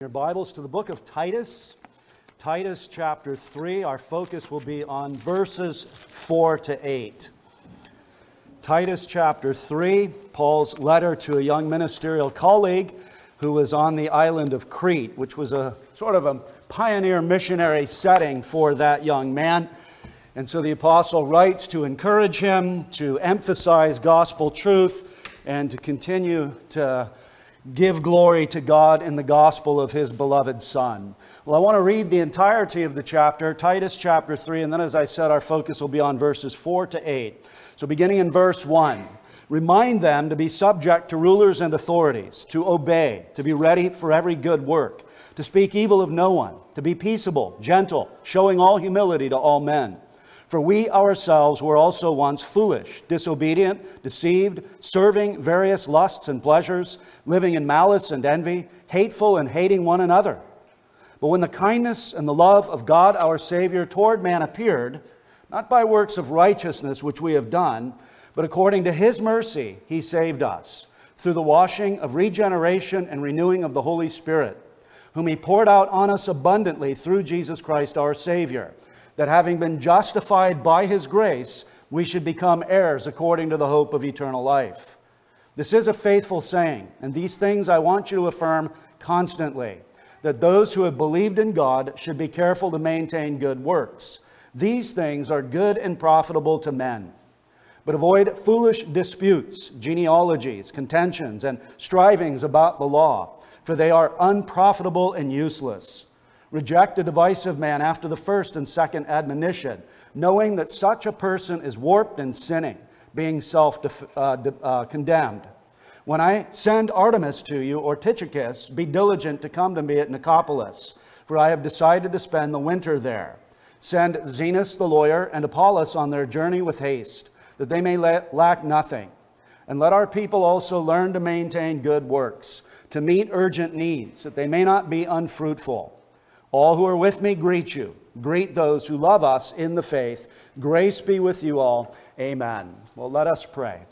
Your Bibles to the book of Titus, Titus chapter 3. Our focus will be on verses 4 to 8. Titus chapter 3, Paul's letter to a young ministerial colleague who was on the island of Crete, which was a sort of a pioneer missionary setting for that young man. And so the apostle writes to encourage him, to emphasize gospel truth, and to continue to give glory to God in the gospel of his beloved Son. Well, I want to read the entirety of the chapter, Titus chapter 3, and then, as I said, our focus will be on verses 4 to 8. So, beginning in verse 1, remind them to be subject to rulers and authorities, to obey, to be ready for every good work, to speak evil of no one, to be peaceable, gentle, showing all humility to all men. For we ourselves were also once foolish, disobedient, deceived, serving various lusts and pleasures, living in malice and envy, hateful and hating one another. But when the kindness and the love of God our Savior toward man appeared, not by works of righteousness which we have done, but according to His mercy, He saved us, through the washing of regeneration and renewing of the Holy Spirit, whom He poured out on us abundantly through Jesus Christ our Savior that having been justified by his grace, we should become heirs according to the hope of eternal life. This is a faithful saying, and these things I want you to affirm constantly that those who have believed in God should be careful to maintain good works. These things are good and profitable to men. But avoid foolish disputes, genealogies, contentions, and strivings about the law, for they are unprofitable and useless. Reject a divisive man after the first and second admonition, knowing that such a person is warped and sinning, being self uh, uh, condemned. When I send Artemas to you or Tychicus, be diligent to come to me at Nicopolis, for I have decided to spend the winter there. Send Zenas the lawyer and Apollos on their journey with haste, that they may lack nothing. And let our people also learn to maintain good works, to meet urgent needs, that they may not be unfruitful. All who are with me greet you. Greet those who love us in the faith. Grace be with you all. Amen. Well, let us pray.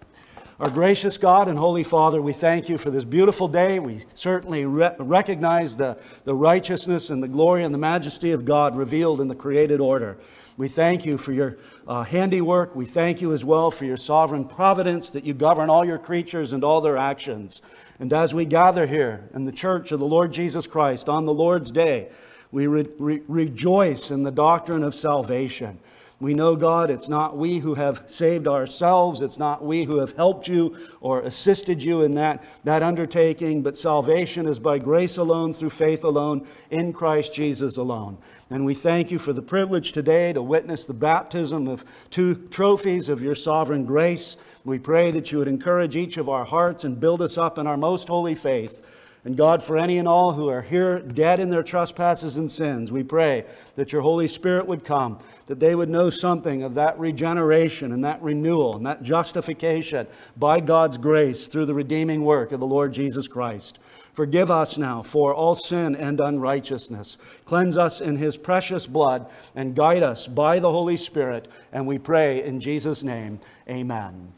Our gracious God and Holy Father, we thank you for this beautiful day. We certainly re- recognize the, the righteousness and the glory and the majesty of God revealed in the created order. We thank you for your uh, handiwork. We thank you as well for your sovereign providence that you govern all your creatures and all their actions. And as we gather here in the church of the Lord Jesus Christ on the Lord's day, we re- re- rejoice in the doctrine of salvation. We know, God, it's not we who have saved ourselves. It's not we who have helped you or assisted you in that, that undertaking, but salvation is by grace alone, through faith alone, in Christ Jesus alone. And we thank you for the privilege today to witness the baptism of two trophies of your sovereign grace. We pray that you would encourage each of our hearts and build us up in our most holy faith and God, for any and all who are here dead in their trespasses and sins, we pray that your Holy Spirit would come, that they would know something of that regeneration and that renewal and that justification by God's grace through the redeeming work of the Lord Jesus Christ. Forgive us now for all sin and unrighteousness. Cleanse us in his precious blood and guide us by the Holy Spirit. And we pray in Jesus' name, amen.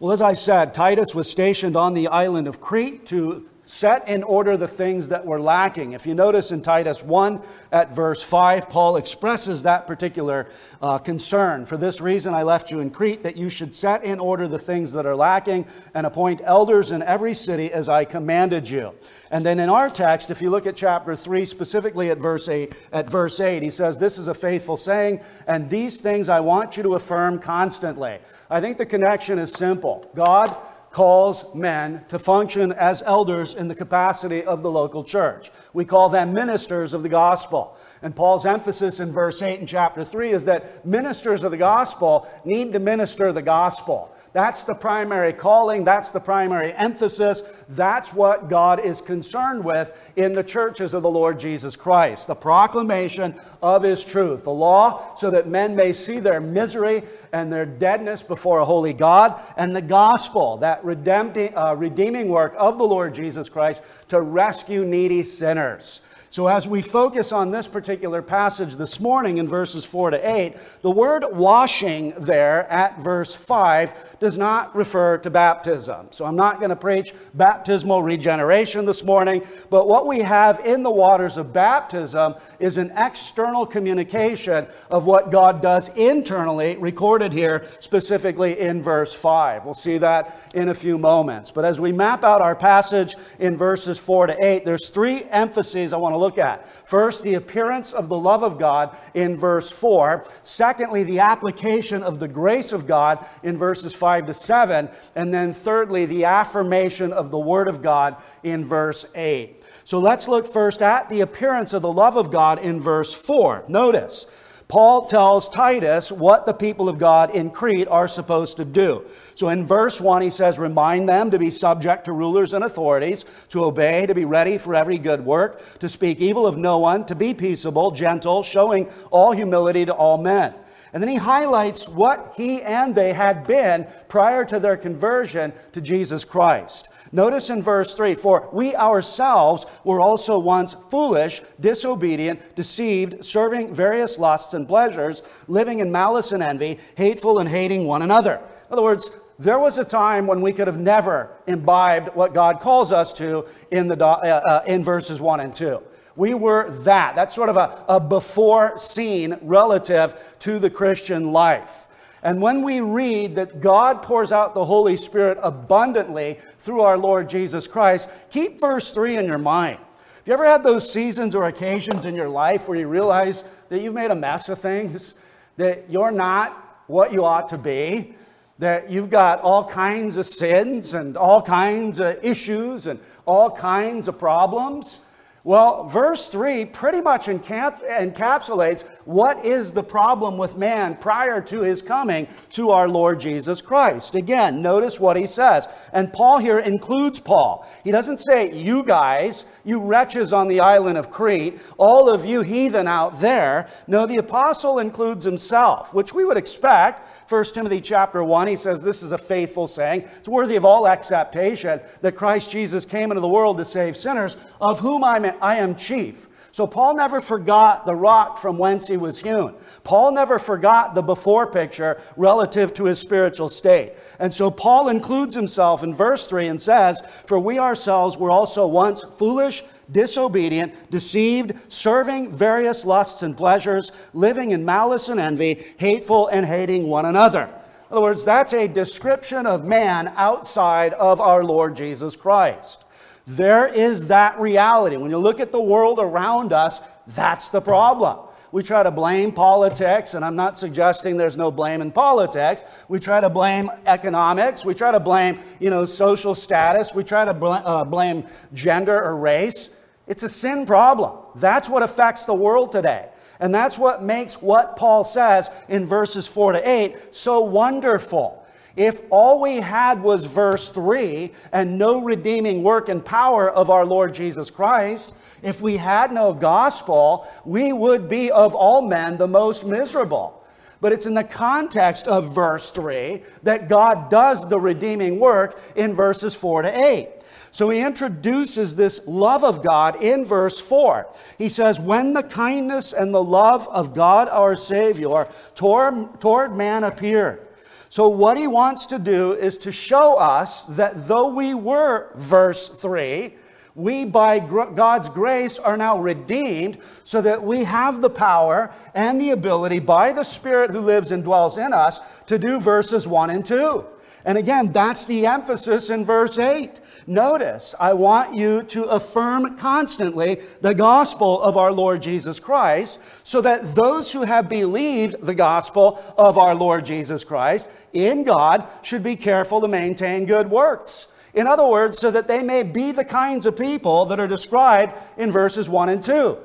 Well, as I said, Titus was stationed on the island of Crete to set in order the things that were lacking. If you notice in Titus 1 at verse 5, Paul expresses that particular uh, concern. For this reason, I left you in Crete, that you should set in order the things that are lacking and appoint elders in every city as I commanded you. And then in our text, if you look at chapter 3, specifically at verse 8, at verse 8, he says, This is a faithful saying, and these things I want you to affirm constantly. I think the connection is simple. God calls men to function as elders in the capacity of the local church. We call them ministers of the gospel. And Paul's emphasis in verse 8 in chapter 3 is that ministers of the gospel need to minister the gospel. That's the primary calling. That's the primary emphasis. That's what God is concerned with in the churches of the Lord Jesus Christ. The proclamation of His truth, the law, so that men may see their misery and their deadness before a holy God, and the gospel, that uh, redeeming work of the Lord Jesus Christ to rescue needy sinners. So, as we focus on this particular passage this morning in verses 4 to 8, the word washing there at verse 5 does not refer to baptism. So I'm not going to preach baptismal regeneration this morning, but what we have in the waters of baptism is an external communication of what God does internally, recorded here specifically in verse 5. We'll see that in a few moments. But as we map out our passage in verses 4 to 8, there's three emphases I want to look at. First, the appearance of the love of God in verse 4. Secondly, the application of the grace of God in verses 5 to 7. And then thirdly, the affirmation of the Word of God in verse 8. So let's look first at the appearance of the love of God in verse 4. Notice, Paul tells Titus what the people of God in Crete are supposed to do. So in verse 1, he says, Remind them to be subject to rulers and authorities, to obey, to be ready for every good work, to speak evil of no one, to be peaceable, gentle, showing all humility to all men. And then he highlights what he and they had been prior to their conversion to Jesus Christ. Notice in verse 3 For we ourselves were also once foolish, disobedient, deceived, serving various lusts and pleasures, living in malice and envy, hateful and hating one another. In other words, there was a time when we could have never imbibed what God calls us to in, the, uh, uh, in verses 1 and 2. We were that. That's sort of a, a before scene relative to the Christian life. And when we read that God pours out the Holy Spirit abundantly through our Lord Jesus Christ, keep verse 3 in your mind. Have you ever had those seasons or occasions in your life where you realize that you've made a mess of things, that you're not what you ought to be, that you've got all kinds of sins and all kinds of issues and all kinds of problems? Well, verse 3 pretty much encapsulates what is the problem with man prior to his coming to our Lord Jesus Christ. Again, notice what he says. And Paul here includes Paul. He doesn't say, You guys, you wretches on the island of Crete, all of you heathen out there. No, the apostle includes himself, which we would expect. 1 Timothy chapter 1, he says, This is a faithful saying. It's worthy of all acceptation that Christ Jesus came into the world to save sinners, of whom I am chief. So Paul never forgot the rock from whence he was hewn. Paul never forgot the before picture relative to his spiritual state. And so Paul includes himself in verse 3 and says, For we ourselves were also once foolish, disobedient, deceived, serving various lusts and pleasures, living in malice and envy, hateful and hating one another. In other words, that's a description of man outside of our Lord Jesus Christ. There is that reality. When you look at the world around us, that's the problem. We try to blame politics, and I'm not suggesting there's no blame in politics. We try to blame economics. We try to blame, you know, social status. We try to bl- uh, blame gender or race. It's a sin problem. That's what affects the world today. And that's what makes what Paul says in verses 4 to 8 so wonderful. If all we had was verse 3 and no redeeming work and power of our Lord Jesus Christ, if we had no gospel, we would be of all men the most miserable. But it's in the context of verse 3 that God does the redeeming work in verses 4 to 8. So he introduces this love of God in verse 4. He says, When the kindness and the love of God our Savior toward, man appeared, so, what he wants to do is to show us that though we were, verse 3, we by God's grace are now redeemed so that we have the power and the ability by the Spirit who lives and dwells in us to do verses 1 and 2. And again, that's the emphasis in verse 8. Notice, I want you to affirm constantly the gospel of our Lord Jesus Christ, so that those who have believed the gospel of our Lord Jesus Christ in God should be careful to maintain good works. In other words, so that they may be the kinds of people that are described in verses 1 and 2.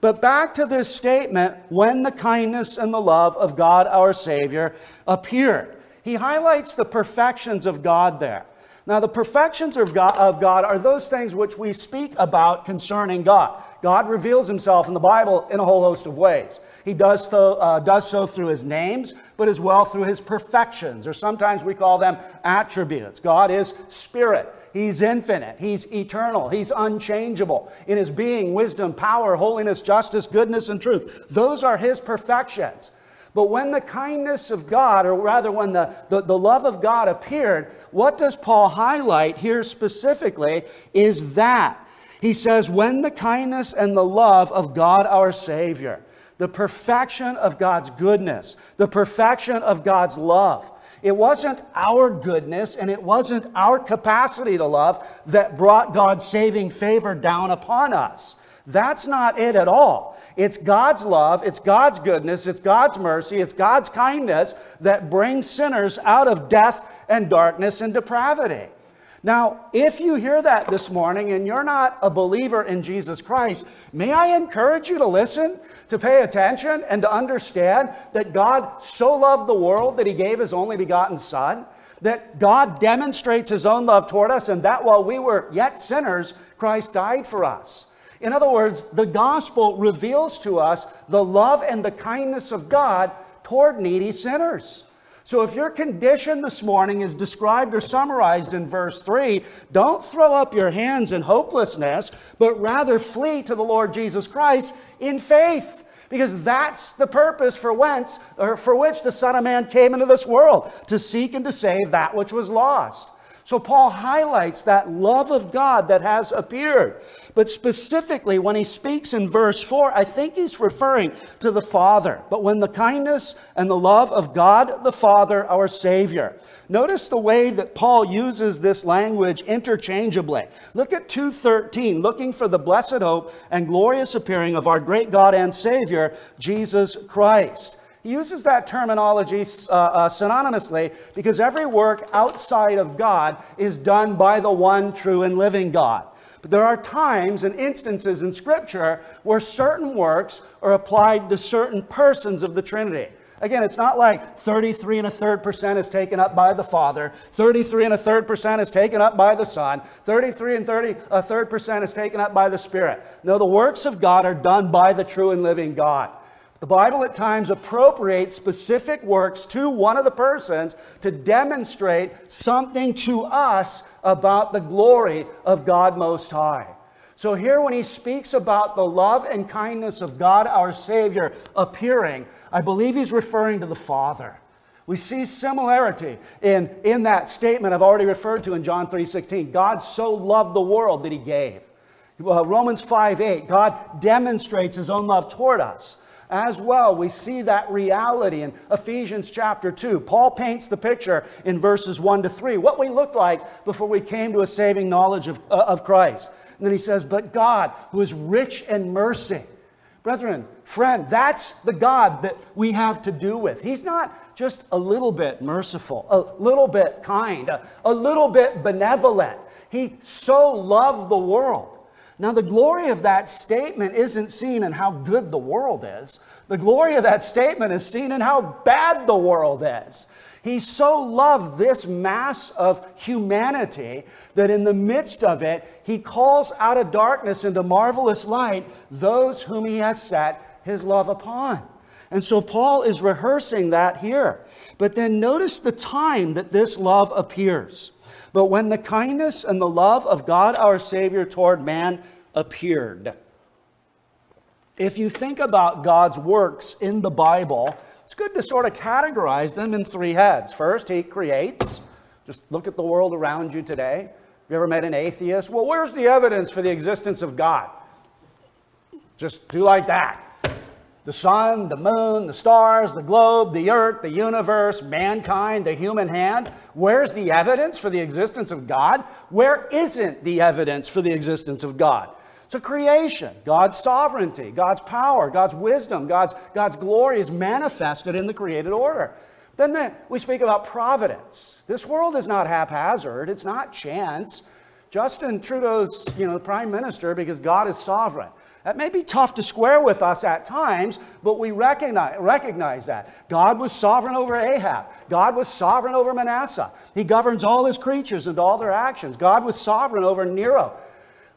But back to this statement, when the kindness and the love of God our Savior appeared he highlights the perfections of God there. Now, the perfections of God, of God, are those things which we speak about concerning God. God reveals himself in the Bible in a whole host of ways. He does so, uh, does so through his names, but as well through his perfections, or sometimes we call them attributes. God is spirit. He's infinite. He's eternal. He's unchangeable in his being, wisdom, power, holiness, justice, goodness, and truth. Those are his perfections. But when the kindness of God, or rather when the, the, the, love of God appeared, what does Paul highlight here specifically is that. He says, when the kindness and the love of God our Savior, the perfection of God's goodness, the perfection of God's love. It wasn't our goodness and it wasn't our capacity to love that brought God's saving favor down upon us. That's not it at all. It's God's love, it's God's goodness, it's God's mercy, it's God's kindness that brings sinners out of death and darkness and depravity. Now, if you hear that this morning and you're not a believer in Jesus Christ, may I encourage you to listen, to pay attention, and to understand that God so loved the world that he gave his only begotten Son, that God demonstrates his own love toward us, and that while we were yet sinners, Christ died for us. In other words, the gospel reveals to us the love and the kindness of God toward needy sinners. So if your condition this morning is described or summarized in verse 3, don't throw up your hands in hopelessness, but rather flee to the Lord Jesus Christ in faith. Because that's the purpose for whence or for which the Son of Man came into this world, to seek and to save that which was lost. So Paul highlights that love of God that has appeared. But specifically, when he speaks in verse 4, I think he's referring to the Father. But when the kindness and the love of God the Father, our Savior. Notice the way that Paul uses this language interchangeably. Look at 2:13, looking for the blessed hope and glorious appearing of our great God and Savior, Jesus Christ. He uses that terminology uh, uh, synonymously because every work outside of God is done by the one true and living God. But there are times and instances in Scripture where certain works are applied to certain persons of the Trinity. Again, it's not like 33 and a third percent is taken up by the Father, 33 and a third percent is taken up by the Son, 33 and 30 a third percent is taken up by the Spirit. No, the works of God are done by the true and living God. The Bible at times appropriates specific works to one of the persons to demonstrate something to us about the glory of God Most High. So, here when he speaks about the love and kindness of God our Savior appearing, I believe he's referring to the Father. We see similarity in, in that statement I've already referred to in John 3:16. God so loved the world that he gave. Uh, Romans 5 8, God demonstrates his own love toward us as well. We see that reality in Ephesians chapter 2. Paul paints the picture in verses 1 to 3, what we looked like before we came to a saving knowledge of, uh, of Christ. And then he says, But God, who is rich in mercy. Brethren, friend, that's the God that we have to do with. He's not just a little bit merciful, a little bit kind, a, a little bit benevolent. He so loved the world now, the glory of that statement isn't seen in how good the world is. The glory of that statement is seen in how bad the world is. He so loved this mass of humanity that in the midst of it, he calls out of darkness into marvelous light those whom he has set his love upon. And so Paul is rehearsing that here. But then notice the time that this love appears. But when the kindness and the love of God our Savior toward man appeared. If you think about God's works in the Bible, it's good to sort of categorize them in three heads. First, He creates. Just look at the world around you today. Have you ever met an atheist? Well, where's the evidence for the existence of God? Just do like that the sun, the moon, the stars, the globe, the earth, the universe, mankind, the human hand. Where's the evidence for the existence of God? Where isn't the evidence for the existence of God? So, creation, God's sovereignty, God's power, God's wisdom, God's, God's glory is manifested in the created order. Then we speak about providence. This world is not haphazard, it's not chance. Justin Trudeau's, you know, prime minister because God is sovereign. That may be tough to square with us at times, but we recognize, recognize that. God was sovereign over Ahab. God was sovereign over Manasseh. He governs all his creatures and all their actions. God was sovereign over Nero.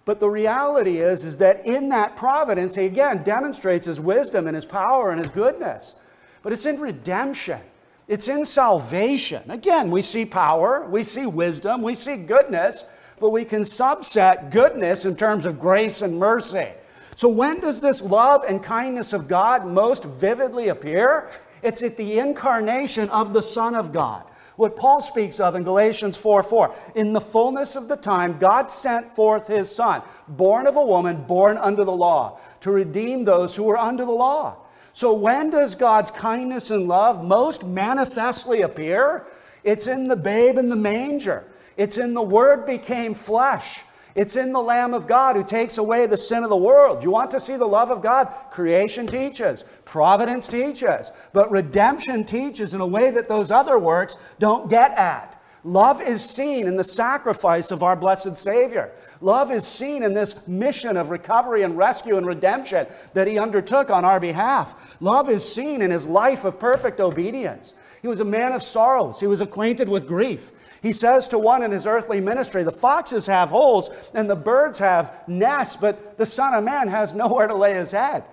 But the reality is, is that in that providence, he again demonstrates his wisdom and his power and his goodness. But it's in redemption. It's in salvation. Again, we see power, we see wisdom, we see goodness, but we can subset goodness in terms of grace and mercy. So, when does this love and kindness of God most vividly appear? It's at the incarnation of the Son of God. What Paul speaks of in Galatians 4 4. In the fullness of the time, God sent forth his Son, born of a woman, born under the law, to redeem those who were under the law. So, when does God's kindness and love most manifestly appear? It's in the babe in the manger. It's in the Word became flesh. It's in the Lamb of God who takes away the sin of the world. You want to see the love of God? Creation teaches, providence teaches, but redemption teaches in a way that those other works don't get at. Love is seen in the sacrifice of our blessed Savior. Love is seen in this mission of recovery and rescue and redemption that He undertook on our behalf. Love is seen in His life of perfect obedience. He was a man of sorrows, He was acquainted with grief. He says to one in his earthly ministry, The foxes have holes and the birds have nests, but the Son of Man has nowhere to lay his head.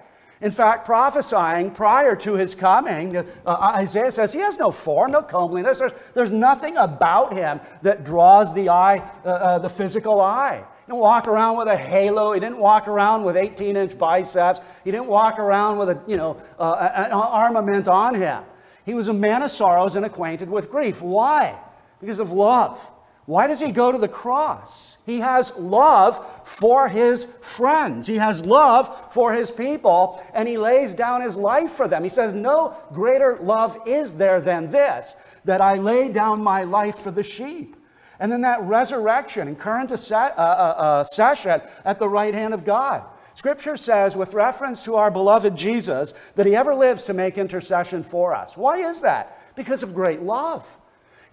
In fact, prophesying prior to his coming, uh, Isaiah says he has no form, no comeliness. There's, there's nothing about him that draws the eye, uh, uh, the physical eye. He didn't walk around with a halo. He didn't walk around with 18 inch biceps. He didn't walk around with a, you know, uh, an armament on him. He was a man of sorrows and acquainted with grief. Why? Because of love. Why does he go to the cross? He has love for his friends. He has love for his people, and he lays down his life for them. He says, No greater love is there than this, that I lay down my life for the sheep. And then that resurrection and current uh, uh, uh, session at the right hand of God. Scripture says, with reference to our beloved Jesus, that he ever lives to make intercession for us. Why is that? Because of great love.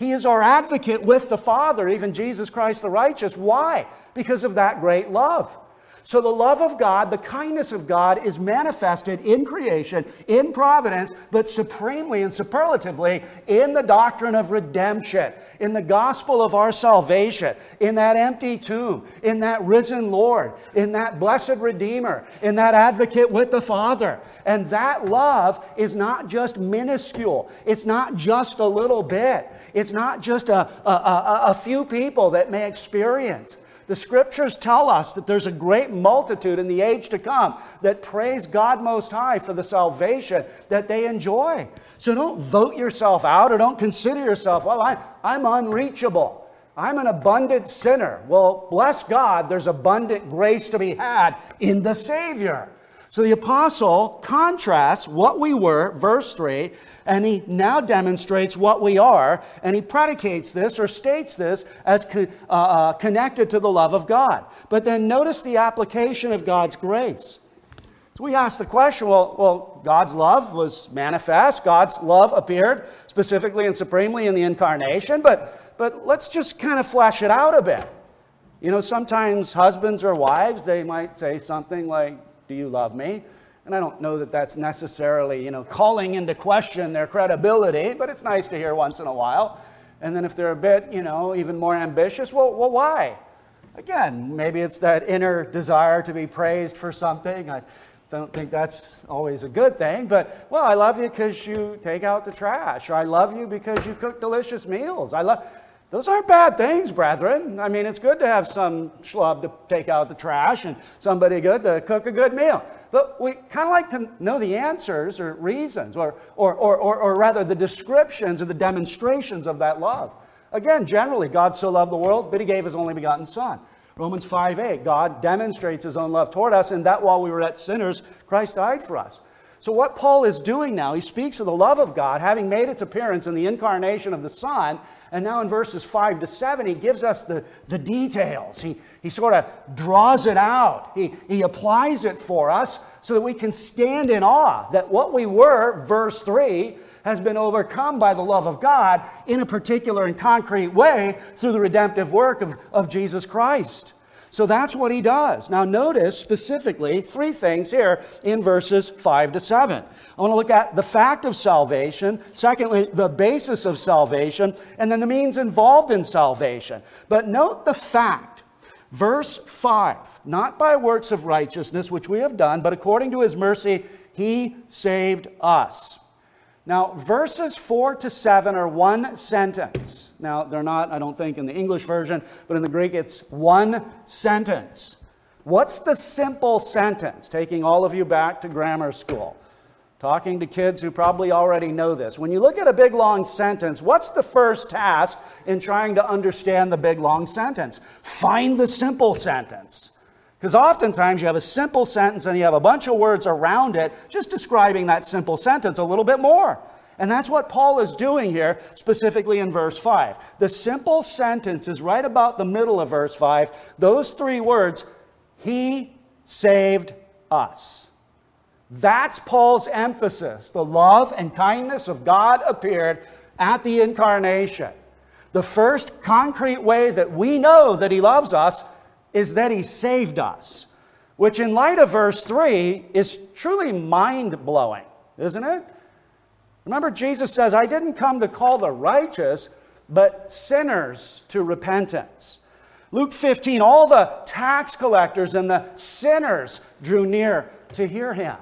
He is our advocate with the Father, even Jesus Christ the righteous. Why? Because of that great love. So, the love of God, the kindness of God is manifested in creation, in providence, but supremely and superlatively in the doctrine of redemption, in the gospel of our salvation, in that empty tomb, in that risen Lord, in that blessed Redeemer, in that advocate with the Father. And that love is not just minuscule, it's not just a little bit, it's not just a, a, a, a few people that may experience. The scriptures tell us that there's a great multitude in the age to come that praise God Most High for the salvation that they enjoy. So don't vote yourself out or don't consider yourself, well, I'm, I'm unreachable. I'm an abundant sinner. Well, bless God, there's abundant grace to be had in the Savior. So the apostle contrasts what we were, verse 3, and he now demonstrates what we are, and he predicates this or states this as co- uh, uh, connected to the love of God. But then notice the application of God's grace. So we ask the question well, well, God's love was manifest, God's love appeared specifically and supremely in the incarnation, but, but let's just kind of flesh it out a bit. You know, sometimes husbands or wives, they might say something like, do you love me? And I don't know that that's necessarily, you know, calling into question their credibility, but it's nice to hear once in a while. And then if they're a bit, you know, even more ambitious, well, well why? Again, maybe it's that inner desire to be praised for something. I don't think that's always a good thing, but well, I love you because you take out the trash. Or I love you because you cook delicious meals. I love those aren't bad things, brethren. I mean, it's good to have some schlub to take out the trash and somebody good to cook a good meal. But we kind of like to know the answers or reasons, or, or, or, or, or rather the descriptions or the demonstrations of that love. Again, generally, God so loved the world, but he gave his only begotten Son. Romans 5 8, God demonstrates his own love toward us, and that while we were yet sinners, Christ died for us. So, what Paul is doing now, he speaks of the love of God having made its appearance in the incarnation of the Son. And now in verses 5 to 7, he gives us the, the details. He, he sort of draws it out, he, he applies it for us so that we can stand in awe that what we were, verse 3, has been overcome by the love of God in a particular and concrete way through the redemptive work of, of Jesus Christ. So that's what he does. Now, notice specifically three things here in verses 5 to 7. I want to look at the fact of salvation, secondly, the basis of salvation, and then the means involved in salvation. But note the fact. Verse 5 Not by works of righteousness, which we have done, but according to his mercy, he saved us. Now, verses 4 to 7 are one sentence. Now, they're not, I don't think, in the English version, but in the Greek it's one sentence. What's the simple sentence? Taking all of you back to grammar school. Talking to kids who probably already know this. When you look at a big long sentence, what's the first task in trying to understand the big long sentence? Find the simple sentence. Because oftentimes you have a simple sentence and you have a bunch of words around it just describing that simple sentence a little bit more. And that's what Paul is doing here, specifically in verse 5. The simple sentence is right about the middle of verse 5. Those three words, He saved us. That's Paul's emphasis. The love and kindness of God appeared at the incarnation. The first concrete way that we know that He loves us is that He saved us, which, in light of verse 3, is truly mind blowing, isn't it? Remember, Jesus says, I didn't come to call the righteous, but sinners to repentance. Luke 15, all the tax collectors and the sinners drew near to hear him.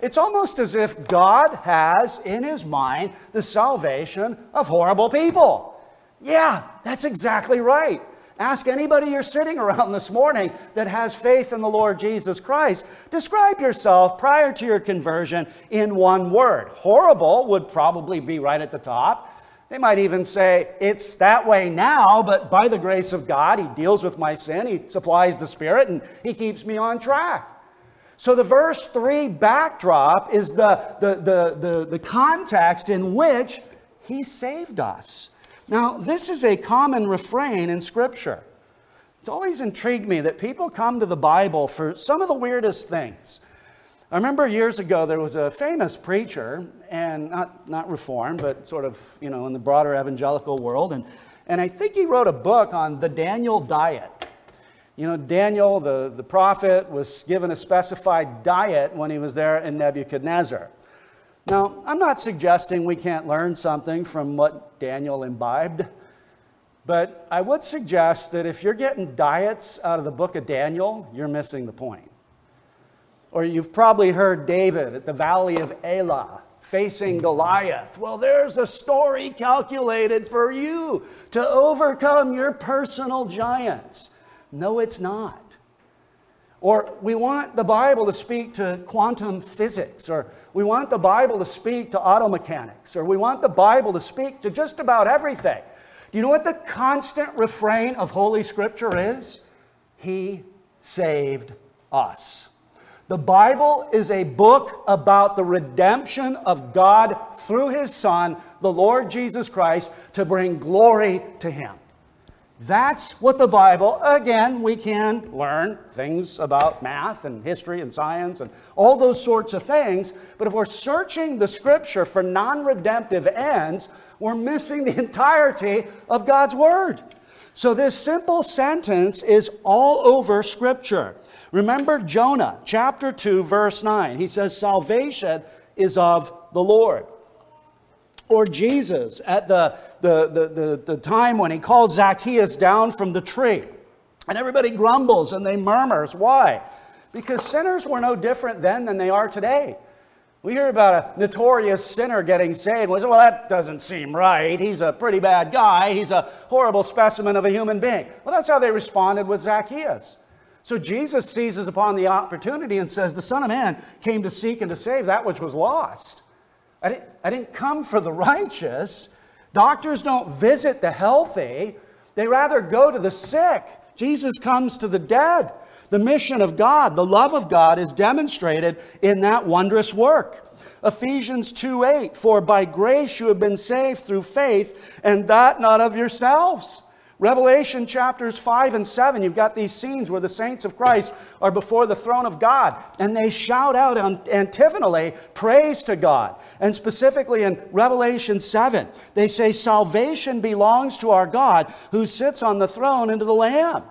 It's almost as if God has in his mind the salvation of horrible people. Yeah, that's exactly right. Ask anybody you're sitting around this morning that has faith in the Lord Jesus Christ. Describe yourself prior to your conversion in one word. Horrible would probably be right at the top. They might even say, It's that way now, but by the grace of God, He deals with my sin, He supplies the Spirit, and He keeps me on track. So the verse 3 backdrop is the, the, the, the, the context in which he saved us. Now, this is a common refrain in Scripture. It's always intrigued me that people come to the Bible for some of the weirdest things. I remember years ago there was a famous preacher, and not, not reformed, but sort of, you know, in the broader evangelical world, and, and I think he wrote a book on the Daniel diet. You know, Daniel, the, the prophet, was given a specified diet when he was there in Nebuchadnezzar. Now, I'm not suggesting we can't learn something from what Daniel imbibed, but I would suggest that if you're getting diets out of the book of Daniel, you're missing the point. Or you've probably heard David at the Valley of Elah facing Goliath. Well, there's a story calculated for you to overcome your personal giants. No, it's not. Or we want the Bible to speak to quantum physics, or we want the Bible to speak to auto mechanics, or we want the Bible to speak to just about everything. Do you know what the constant refrain of Holy Scripture is? He saved us. The Bible is a book about the redemption of God through His Son, the Lord Jesus Christ, to bring glory to Him. That's what the Bible, again, we can learn things about math and history and science and all those sorts of things. But if we're searching the scripture for non redemptive ends, we're missing the entirety of God's Word. So, this simple sentence is all over scripture. Remember Jonah, chapter 2, verse 9. He says, Salvation is of the Lord. Or Jesus at the, the, the, the, the time when he calls Zacchaeus down from the tree. And everybody grumbles and they murmurs. Why? Because sinners were no different then than they are today. We hear about a notorious sinner getting saved. We say, well, that doesn't seem right. He's a pretty bad guy. He's a horrible specimen of a human being. Well, that's how they responded with Zacchaeus. So Jesus seizes upon the opportunity and says, The Son of Man came to seek and to save that which was lost. I didn't, I didn't come for the righteous. Doctors don't visit the healthy, they rather go to the sick. Jesus comes to the dead. The mission of God, the love of God, is demonstrated in that wondrous work. Ephesians 2 8, for by grace you have been saved through faith, and that not of yourselves. Revelation chapters 5 and 7, you've got these scenes where the saints of Christ are before the throne of God and they shout out antiphonally praise to God. And specifically in Revelation 7, they say, Salvation belongs to our God who sits on the throne and to the Lamb.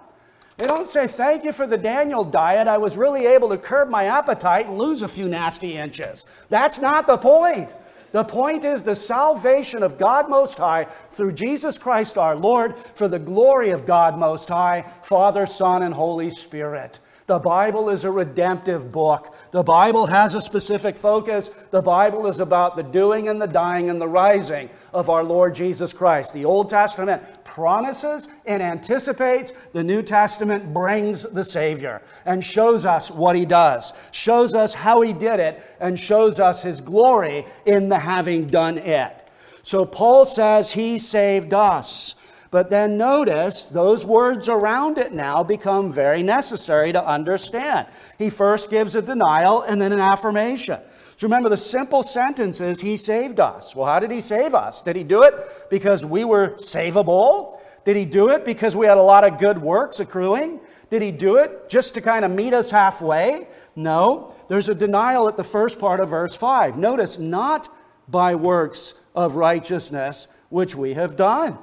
They don't say, Thank you for the Daniel diet. I was really able to curb my appetite and lose a few nasty inches. That's not the point. The point is the salvation of God Most High through Jesus Christ our Lord for the glory of God Most High, Father, Son, and Holy Spirit. The Bible is a redemptive book. The Bible has a specific focus. The Bible is about the doing and the dying and the rising of our Lord Jesus Christ. The Old Testament promises and anticipates, the New Testament brings the Savior and shows us what He does, shows us how He did it, and shows us His glory in the having done it. So Paul says He saved us. But then notice those words around it now become very necessary to understand. He first gives a denial and then an affirmation. So remember, the simple sentence is, He saved us. Well, how did He save us? Did He do it because we were savable? Did He do it because we had a lot of good works accruing? Did He do it just to kind of meet us halfway? No. There's a denial at the first part of verse 5. Notice, not by works of righteousness which we have done.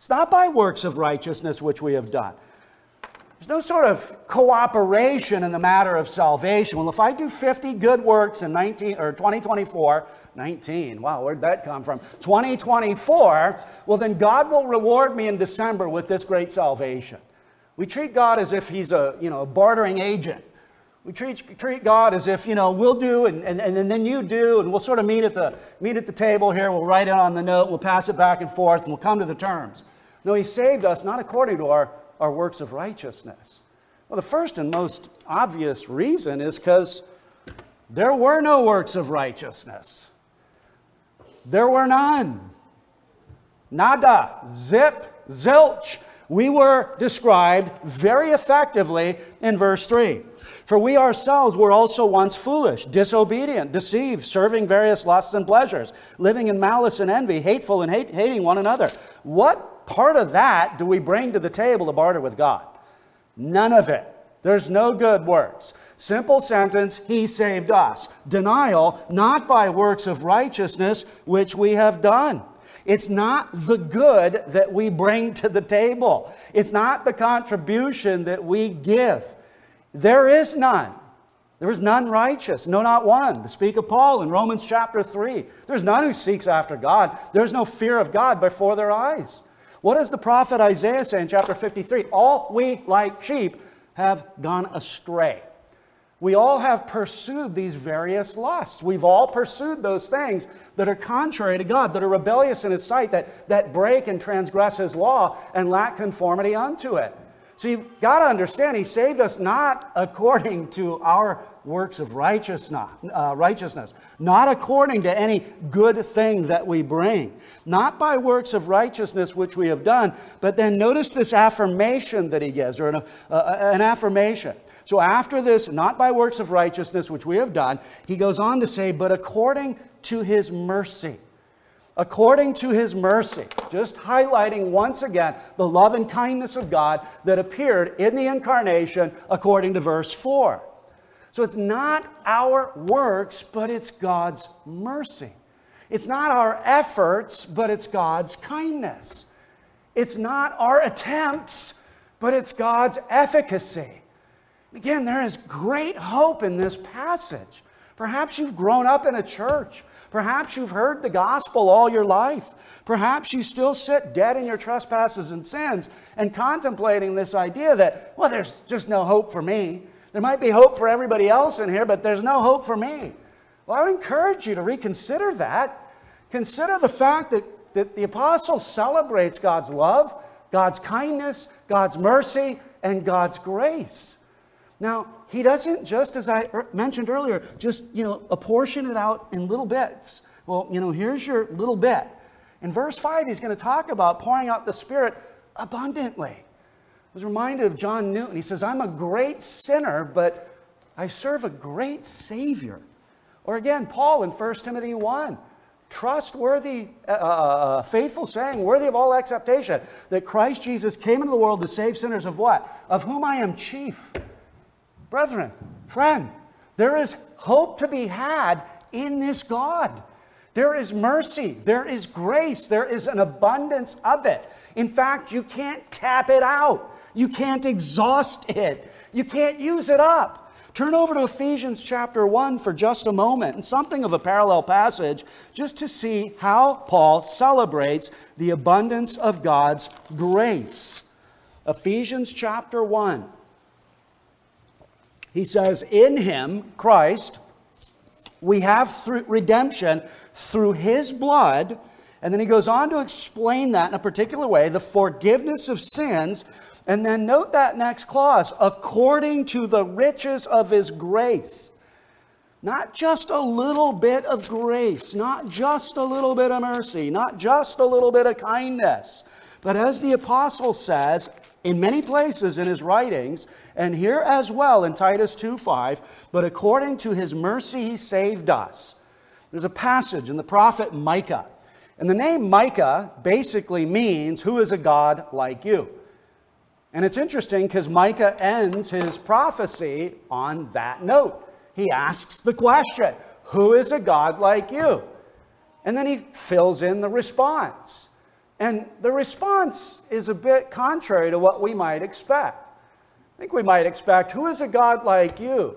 It's not by works of righteousness which we have done. There's no sort of cooperation in the matter of salvation. Well, if I do 50 good works in 19 or 2024, 19, wow, where'd that come from? 2024, well, then God will reward me in December with this great salvation. We treat God as if he's a, you know, a bartering agent. We treat, treat God as if, you know, we'll do and, and, and then you do, and we'll sort of meet at, the, meet at the table here, we'll write it on the note, we'll pass it back and forth, and we'll come to the terms. No, He saved us not according to our, our works of righteousness. Well, the first and most obvious reason is because there were no works of righteousness. There were none. Nada, zip, zilch. We were described very effectively in verse 3. For we ourselves were also once foolish, disobedient, deceived, serving various lusts and pleasures, living in malice and envy, hateful and hate, hating one another. What part of that do we bring to the table to barter with God? None of it. There's no good works. Simple sentence, He saved us. Denial, not by works of righteousness which we have done. It's not the good that we bring to the table. It's not the contribution that we give. There is none. There is none righteous, no, not one. To speak of Paul in Romans chapter 3, there's none who seeks after God. There's no fear of God before their eyes. What does the prophet Isaiah say in chapter 53? All we, like sheep, have gone astray. We all have pursued these various lusts. We've all pursued those things that are contrary to God, that are rebellious in His sight, that, that break and transgress His law and lack conformity unto it. So you've got to understand, He saved us not according to our works of righteousness, uh, righteousness, not according to any good thing that we bring, not by works of righteousness which we have done, but then notice this affirmation that he gives, or an, uh, uh, an affirmation. So after this, not by works of righteousness which we have done, he goes on to say, but according to his mercy according to his mercy. Just highlighting once again the love and kindness of God that appeared in the incarnation according to verse 4. So it's not our works, but it's God's mercy. It's not our efforts, but it's God's kindness. It's not our attempts, but it's God's efficacy. Again, there is great hope in this passage. Perhaps you've grown up in a church. Perhaps you've heard the gospel all your life. Perhaps you still sit dead in your trespasses and sins and contemplating this idea that, well, there's just no hope for me. There might be hope for everybody else in here, but there's no hope for me. Well, I would encourage you to reconsider that. Consider the fact that, that the apostle celebrates God's love, God's kindness, God's mercy, and God's grace. Now, he doesn't just, as I er, mentioned earlier, just, you know, apportion it out in little bits. Well, you know, here's your little bit. In verse 5, he's going to talk about pouring out the Spirit abundantly was reminded of John Newton. He says, I'm a great sinner, but I serve a great Savior. Or again, Paul in 1 Timothy 1 trustworthy, uh, uh, uh, faithful saying, worthy of all acceptation, that Christ Jesus came into the world to save sinners of what? Of whom I am chief. Brethren, friend, there is hope to be had in this God. There is mercy, there is grace, there is an abundance of it. In fact, you can't tap it out. You can't exhaust it, you can't use it up. Turn over to Ephesians chapter 1 for just a moment and something of a parallel passage just to see how Paul celebrates the abundance of God's grace. Ephesians chapter 1. He says, In him, Christ, we have through redemption through his blood. And then he goes on to explain that in a particular way the forgiveness of sins. And then note that next clause according to the riches of his grace. Not just a little bit of grace, not just a little bit of mercy, not just a little bit of kindness, but as the apostle says in many places in his writings, and here as well in Titus 2 5, but according to his mercy he saved us. There's a passage in the prophet Micah. And the name Micah basically means who is a God like you. And it's interesting because Micah ends his prophecy on that note he asks the question Who is a God like you? And then he fills in the response. And the response is a bit contrary to what we might expect. I think we might expect Who is a God like you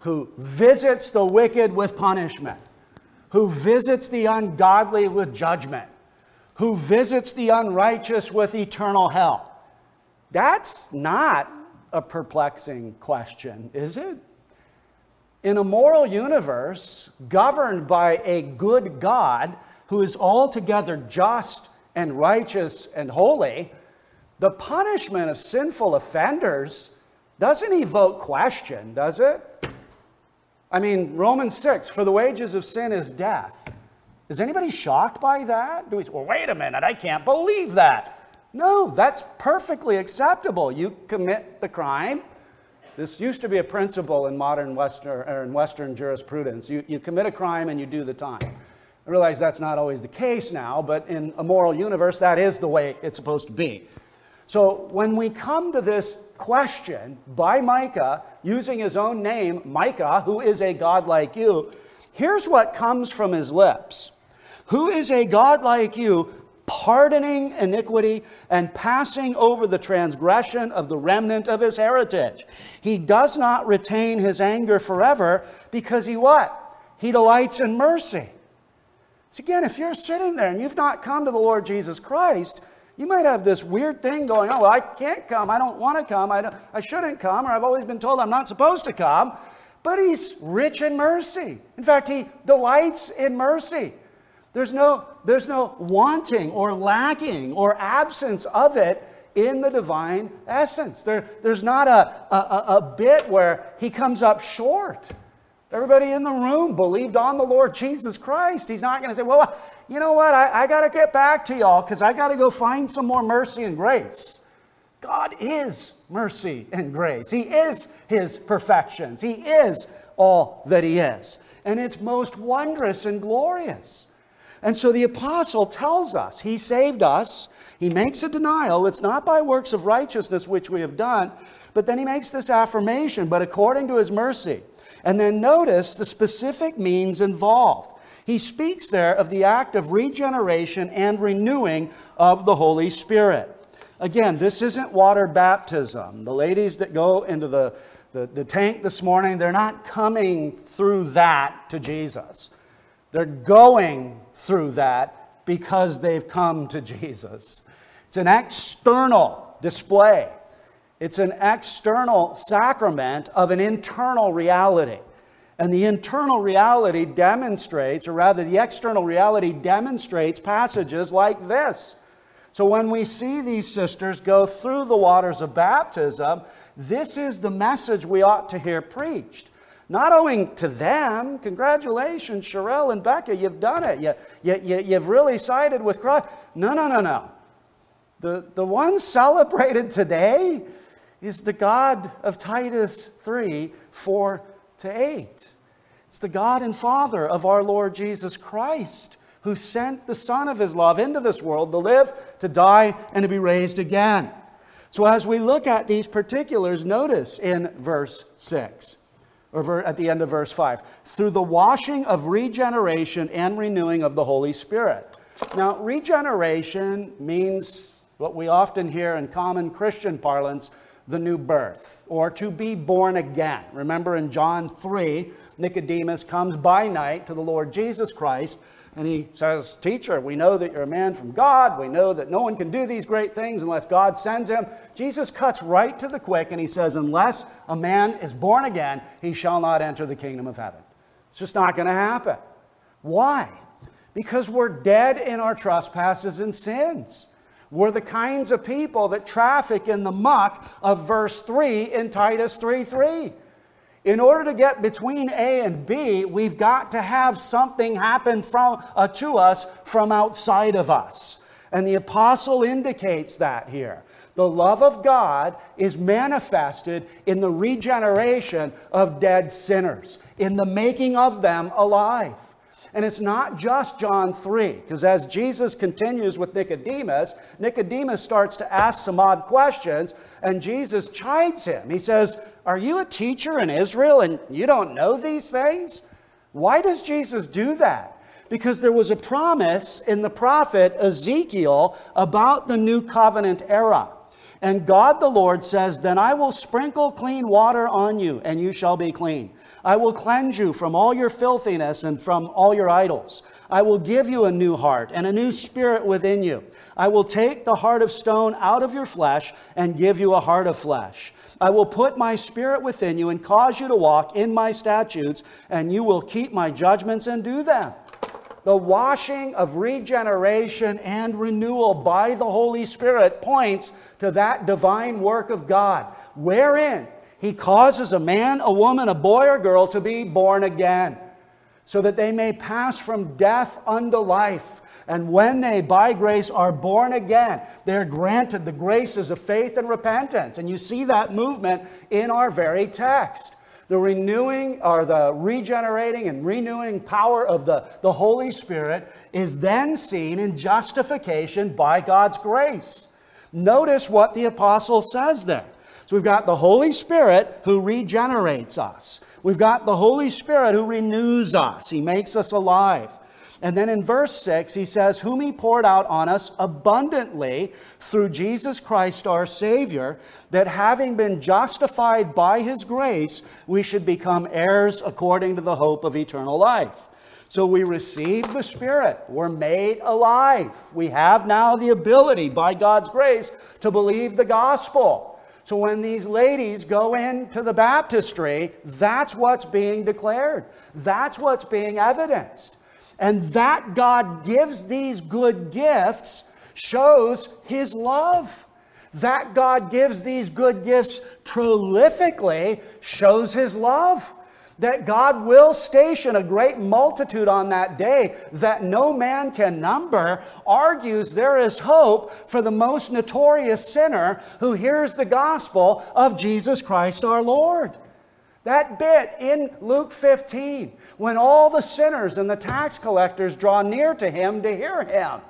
who visits the wicked with punishment, who visits the ungodly with judgment, who visits the unrighteous with eternal hell? That's not a perplexing question, is it? in a moral universe governed by a good God who is altogether just and righteous and holy, the punishment of sinful offenders doesn't evoke question, does it? I mean, Romans 6, for the wages of sin is death. Is anybody shocked by that? Do we well, wait a minute, I can't believe that. No, that's perfectly acceptable. You commit the crime, this used to be a principle in modern Western, or in Western jurisprudence. You, you commit a crime and you do the time. I realize that's not always the case now, but in a moral universe, that is the way it's supposed to be. So when we come to this question by Micah, using his own name, Micah, who is a God like you, here's what comes from his lips Who is a God like you pardoning iniquity and passing over the transgression of the remnant of his heritage. He does not retain his anger forever because he what? He delights in mercy. So again, if you're sitting there and you've not come to the Lord Jesus Christ, you might have this weird thing going, oh, well, I can't come. I don't want to come. I, don't, I shouldn't come. Or I've always been told I'm not supposed to come. But he's rich in mercy. In fact, he delights in mercy. There's no, there's no wanting or lacking or absence of it in the divine essence. There, there's not a, a, a bit where he comes up short. Everybody in the room believed on the Lord Jesus Christ. He's not going to say, Well, you know what? I, I got to get back to y'all because I got to go find some more mercy and grace. God is mercy and grace. He is His perfections. He is all that He is. And it's most wondrous and glorious. And so the apostle tells us he saved us. He makes a denial. It's not by works of righteousness which we have done, but then he makes this affirmation, but according to his mercy. And then notice the specific means involved. He speaks there of the act of regeneration and renewing of the Holy Spirit. Again, this isn't water baptism. The ladies that go into the, the, the tank this morning, they're not coming through that to Jesus. They're going through that because they've come to Jesus. It's an external display, it's an external sacrament of an internal reality. And the internal reality demonstrates, or rather, the external reality demonstrates passages like this. So when we see these sisters go through the waters of baptism, this is the message we ought to hear preached. Not owing to them. Congratulations, Sherelle and Becca, you've done it. You, you, you, you've really sided with Christ. No, no, no, no. The, the one celebrated today is the God of Titus 3 4 to 8. It's the God and Father of our Lord Jesus Christ who sent the Son of His love into this world to live, to die, and to be raised again. So, as we look at these particulars, notice in verse 6 or at the end of verse 5, through the washing of regeneration and renewing of the Holy Spirit. Now, regeneration means what we often hear in common Christian parlance the new birth or to be born again. Remember in John 3, Nicodemus comes by night to the Lord Jesus Christ and he says, Teacher, we know that you're a man from God. We know that no one can do these great things unless God sends him. Jesus cuts right to the quick and he says, Unless a man is born again, he shall not enter the kingdom of heaven. It's just not going to happen. Why? Because we're dead in our trespasses and sins. We're the kinds of people that traffic in the muck of verse 3 in Titus 3 3. In order to get between A and B, we've got to have something happen from, uh, to us from outside of us. And the apostle indicates that here. The love of God is manifested in the regeneration of dead sinners, in the making of them alive. And it's not just John 3, because as Jesus continues with Nicodemus, Nicodemus starts to ask some odd questions, and Jesus chides him. He says, Are you a teacher in Israel and you don't know these things? Why does Jesus do that? Because there was a promise in the prophet Ezekiel about the new covenant era. And God the Lord says, Then I will sprinkle clean water on you, and you shall be clean. I will cleanse you from all your filthiness and from all your idols. I will give you a new heart and a new spirit within you. I will take the heart of stone out of your flesh and give you a heart of flesh. I will put my spirit within you and cause you to walk in my statutes, and you will keep my judgments and do them the washing of regeneration and renewal by the Holy Spirit points to that divine work of God, wherein He causes a man, a woman, a boy, or girl to be born again, so that they may pass from death unto life. And when they, by grace, are born again, they're granted the graces of faith and repentance. And you see that movement in our very text. The renewing or the regenerating and renewing power of the, the Holy Spirit is then seen in justification by God's grace. Notice what the apostle says there. So we've got the Holy Spirit who regenerates us. We've got the Holy Spirit who renews us. He makes us alive. And then in verse 6, he says, Whom he poured out on us abundantly through Jesus Christ our Savior, that having been justified by his grace, we should become heirs according to the hope of eternal life. So we receive the Spirit. We're made alive. We have now the ability, by God's grace, to believe the gospel. So when these ladies go into the baptistry, that's what's being declared. That's what's being evidenced. And that God gives these good gifts shows His love. That God gives these good gifts prolifically shows His love. That God will station a great multitude on that day that no man can number argues there is hope for the most notorious sinner who hears the gospel of Jesus Christ our Lord. That bit in Luke 15, when all the sinners and the tax collectors draw near to him to hear him.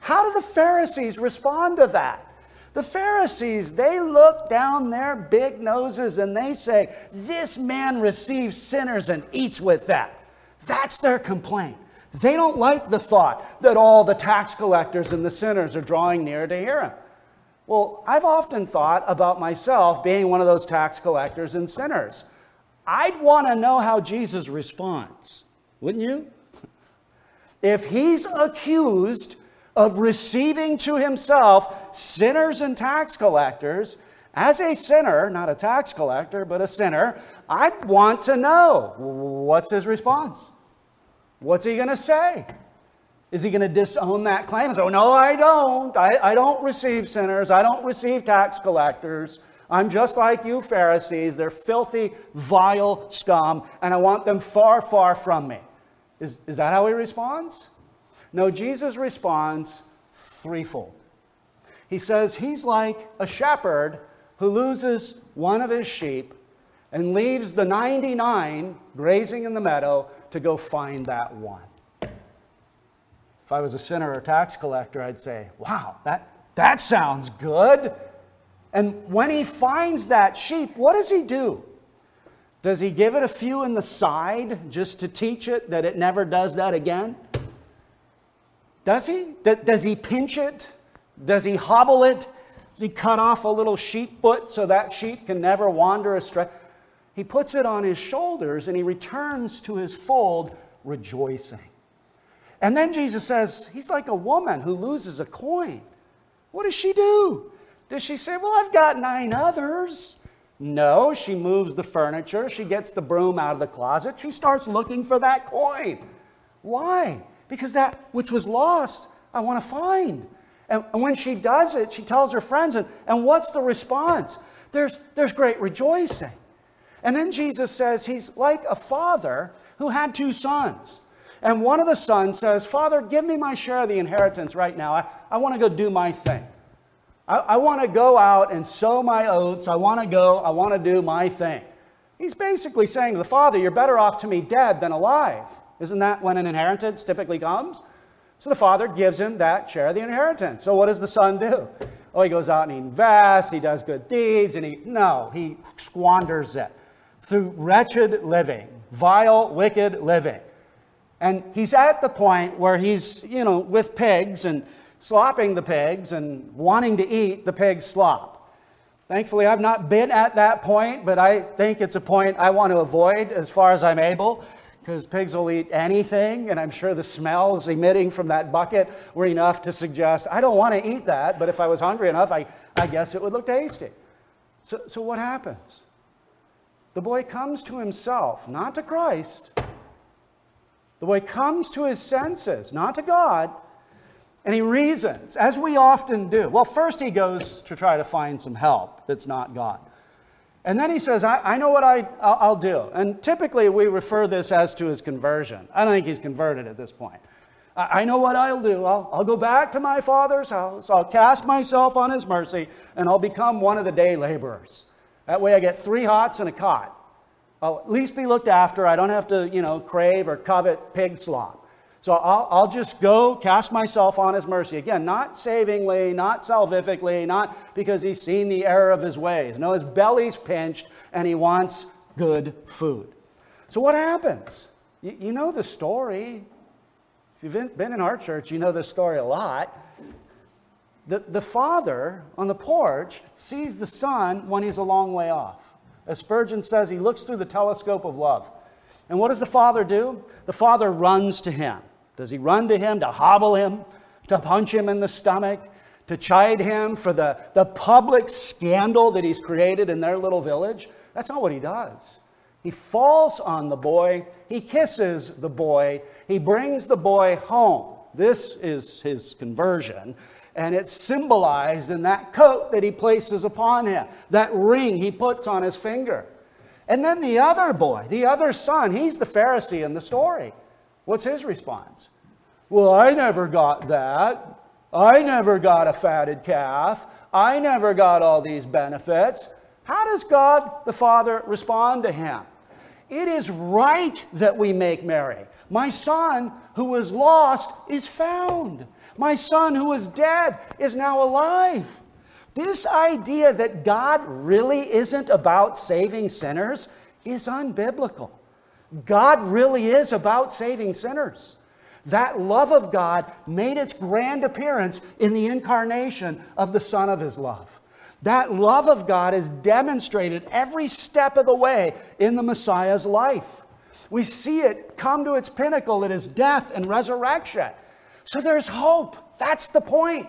How do the Pharisees respond to that? The Pharisees, they look down their big noses and they say, This man receives sinners and eats with them. That's their complaint. They don't like the thought that all the tax collectors and the sinners are drawing near to hear him. Well, I've often thought about myself being one of those tax collectors and sinners. I'd want to know how Jesus responds, wouldn't you? If he's accused of receiving to himself sinners and tax collectors, as a sinner, not a tax collector, but a sinner, I'd want to know what's his response? What's he going to say? Is he going to disown that claim and say, oh, no, I don't. I, I don't receive sinners. I don't receive tax collectors. I'm just like you, Pharisees. They're filthy, vile scum, and I want them far, far from me. Is, is that how he responds? No, Jesus responds threefold. He says he's like a shepherd who loses one of his sheep and leaves the 99 grazing in the meadow to go find that one. If I was a sinner or tax collector, I'd say, wow, that, that sounds good. And when he finds that sheep, what does he do? Does he give it a few in the side just to teach it that it never does that again? Does he? Does he pinch it? Does he hobble it Does he cut off a little sheep foot so that sheep can never wander astray? He puts it on his shoulders and he returns to his fold rejoicing. And then Jesus says, He's like a woman who loses a coin. What does she do? Does she say, Well, I've got nine others? No, she moves the furniture. She gets the broom out of the closet. She starts looking for that coin. Why? Because that which was lost, I want to find. And, and when she does it, she tells her friends, and, and what's the response? There's, there's great rejoicing. And then Jesus says he's like a father who had two sons. And one of the sons says, Father, give me my share of the inheritance right now. I, I want to go do my thing. I, I want to go out and sow my oats. I want to go, I want to do my thing. He's basically saying to the father, You're better off to me dead than alive. Isn't that when an inheritance typically comes? So the father gives him that share of the inheritance. So what does the son do? Oh, he goes out and he invests, he does good deeds, and he, no, he squanders it through wretched living, vile, wicked living. And he's at the point where he's, you know, with pigs and slopping the pigs and wanting to eat the pig's slop. Thankfully, I've not been at that point, but I think it's a point I want to avoid as far as I'm able because pigs will eat anything, and I'm sure the smells emitting from that bucket were enough to suggest I don't want to eat that, but if I was hungry enough, I, I guess it would look tasty. So, so what happens? The boy comes to himself, not to Christ. The boy comes to his senses, not to God, and he reasons, as we often do. Well, first he goes to try to find some help that's not God. And then he says, I, I know what I, I'll, I'll do. And typically we refer this as to his conversion. I don't think he's converted at this point. I, I know what I'll do. I'll, I'll go back to my father's house. I'll cast myself on his mercy, and I'll become one of the day laborers. That way I get three hots and a cot. I'll at least be looked after. I don't have to, you know, crave or covet pig slop. So I'll, I'll, just go cast myself on his mercy. Again, not savingly, not salvifically, not because he's seen the error of his ways. No, his belly's pinched and he wants good food. So what happens? You, you know the story. If you've been in our church, you know this story a lot. The, the father on the porch sees the son when he's a long way off. As Spurgeon says, he looks through the telescope of love. And what does the father do? The father runs to him. Does he run to him to hobble him, to punch him in the stomach, to chide him for the, the public scandal that he's created in their little village? That's not what he does. He falls on the boy, he kisses the boy, he brings the boy home. This is his conversion. And it's symbolized in that coat that he places upon him, that ring he puts on his finger. And then the other boy, the other son, he's the Pharisee in the story. What's his response? Well, I never got that. I never got a fatted calf. I never got all these benefits. How does God the Father respond to him? It is right that we make merry. My son who was lost is found. My son who was dead is now alive. This idea that God really isn't about saving sinners is unbiblical. God really is about saving sinners. That love of God made its grand appearance in the incarnation of the Son of His love. That love of God is demonstrated every step of the way in the Messiah's life. We see it come to its pinnacle in his death and resurrection. So there's hope. That's the point.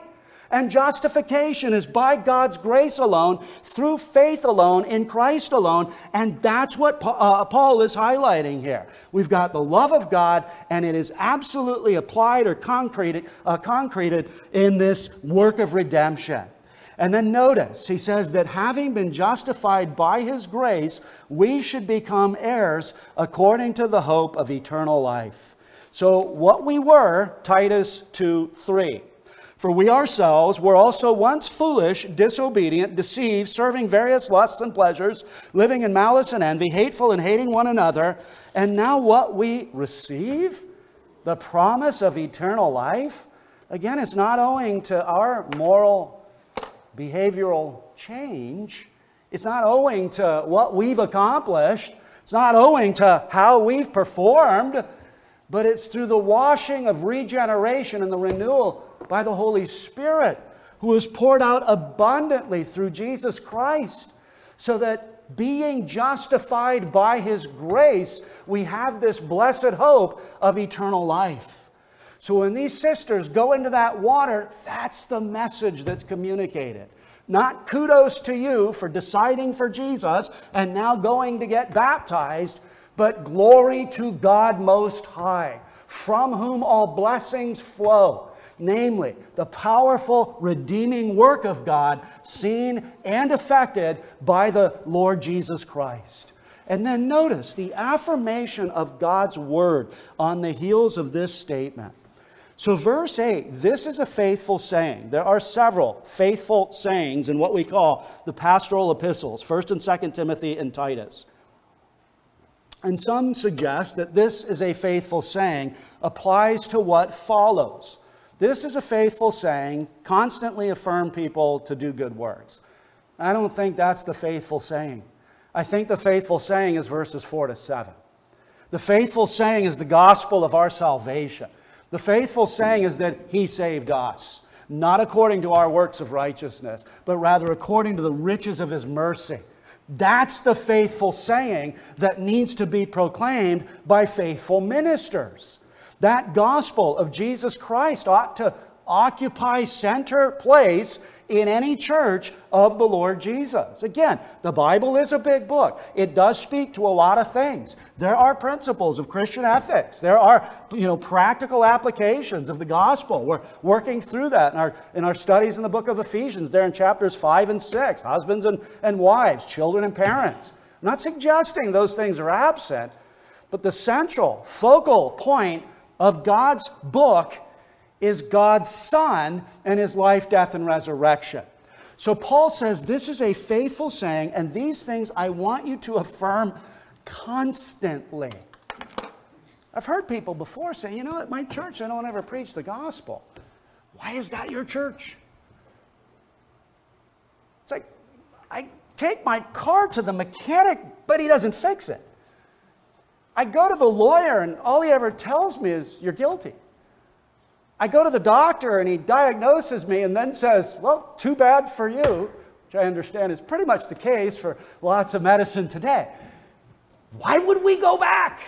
And justification is by God's grace alone, through faith alone, in Christ alone. And that's what uh, Paul is highlighting here. We've got the love of God, and it is absolutely applied or concreted, uh, concreted in this work of redemption. And then notice, he says that having been justified by his grace, we should become heirs according to the hope of eternal life. So, what we were, Titus 2 3. For we ourselves were also once foolish, disobedient, deceived, serving various lusts and pleasures, living in malice and envy, hateful and hating one another. And now, what we receive, the promise of eternal life, again, it's not owing to our moral, behavioral change. It's not owing to what we've accomplished. It's not owing to how we've performed but it's through the washing of regeneration and the renewal by the Holy Spirit. who was poured out abundantly through Jesus Christ, so that being justified by his grace, we have this blessed hope of eternal life. So when these sisters go into that water, that's the message that's communicated. Not kudos to you for deciding for Jesus and now going to get baptized, but glory to God Most High, from whom all blessings flow namely, the powerful redeeming work of God seen and affected by the Lord Jesus Christ. And then notice the affirmation of God's word on the heels of this statement. So, verse 8, this is a faithful saying. There are several faithful sayings in what we call the pastoral epistles, 1st and 2nd Timothy and Titus. And some suggest that this is a faithful saying applies to what follows. This is a faithful saying, constantly affirm people to do good works. I don't think that's the faithful saying. I think the faithful saying is verses 4 to 7. The faithful saying is the gospel of our salvation. The faithful saying is that He saved us, not according to our works of righteousness, but rather according to the riches of His mercy. That's the faithful saying that needs to be proclaimed by faithful ministers. That gospel of Jesus Christ ought to occupy center place in any church of the Lord Jesus. Again, the Bible is a big book. It does speak to a lot of things. There are principles of Christian ethics. There are, you know, practical applications of the gospel. We're working through that in our, in our studies in the book of Ephesians, there in chapters 5 and 6, husbands and, and wives, children and parents. I'm not suggesting those things are absent, but the central, focal point of God's book is God's Son and his life, death, and resurrection. So Paul says, This is a faithful saying, and these things I want you to affirm constantly. I've heard people before say, You know, at my church, I don't ever preach the gospel. Why is that your church? It's like, I take my car to the mechanic, but he doesn't fix it. I go to the lawyer, and all he ever tells me is, You're guilty. I go to the doctor, and he diagnoses me and then says, Well, too bad for you, which I understand is pretty much the case for lots of medicine today. Why would we go back?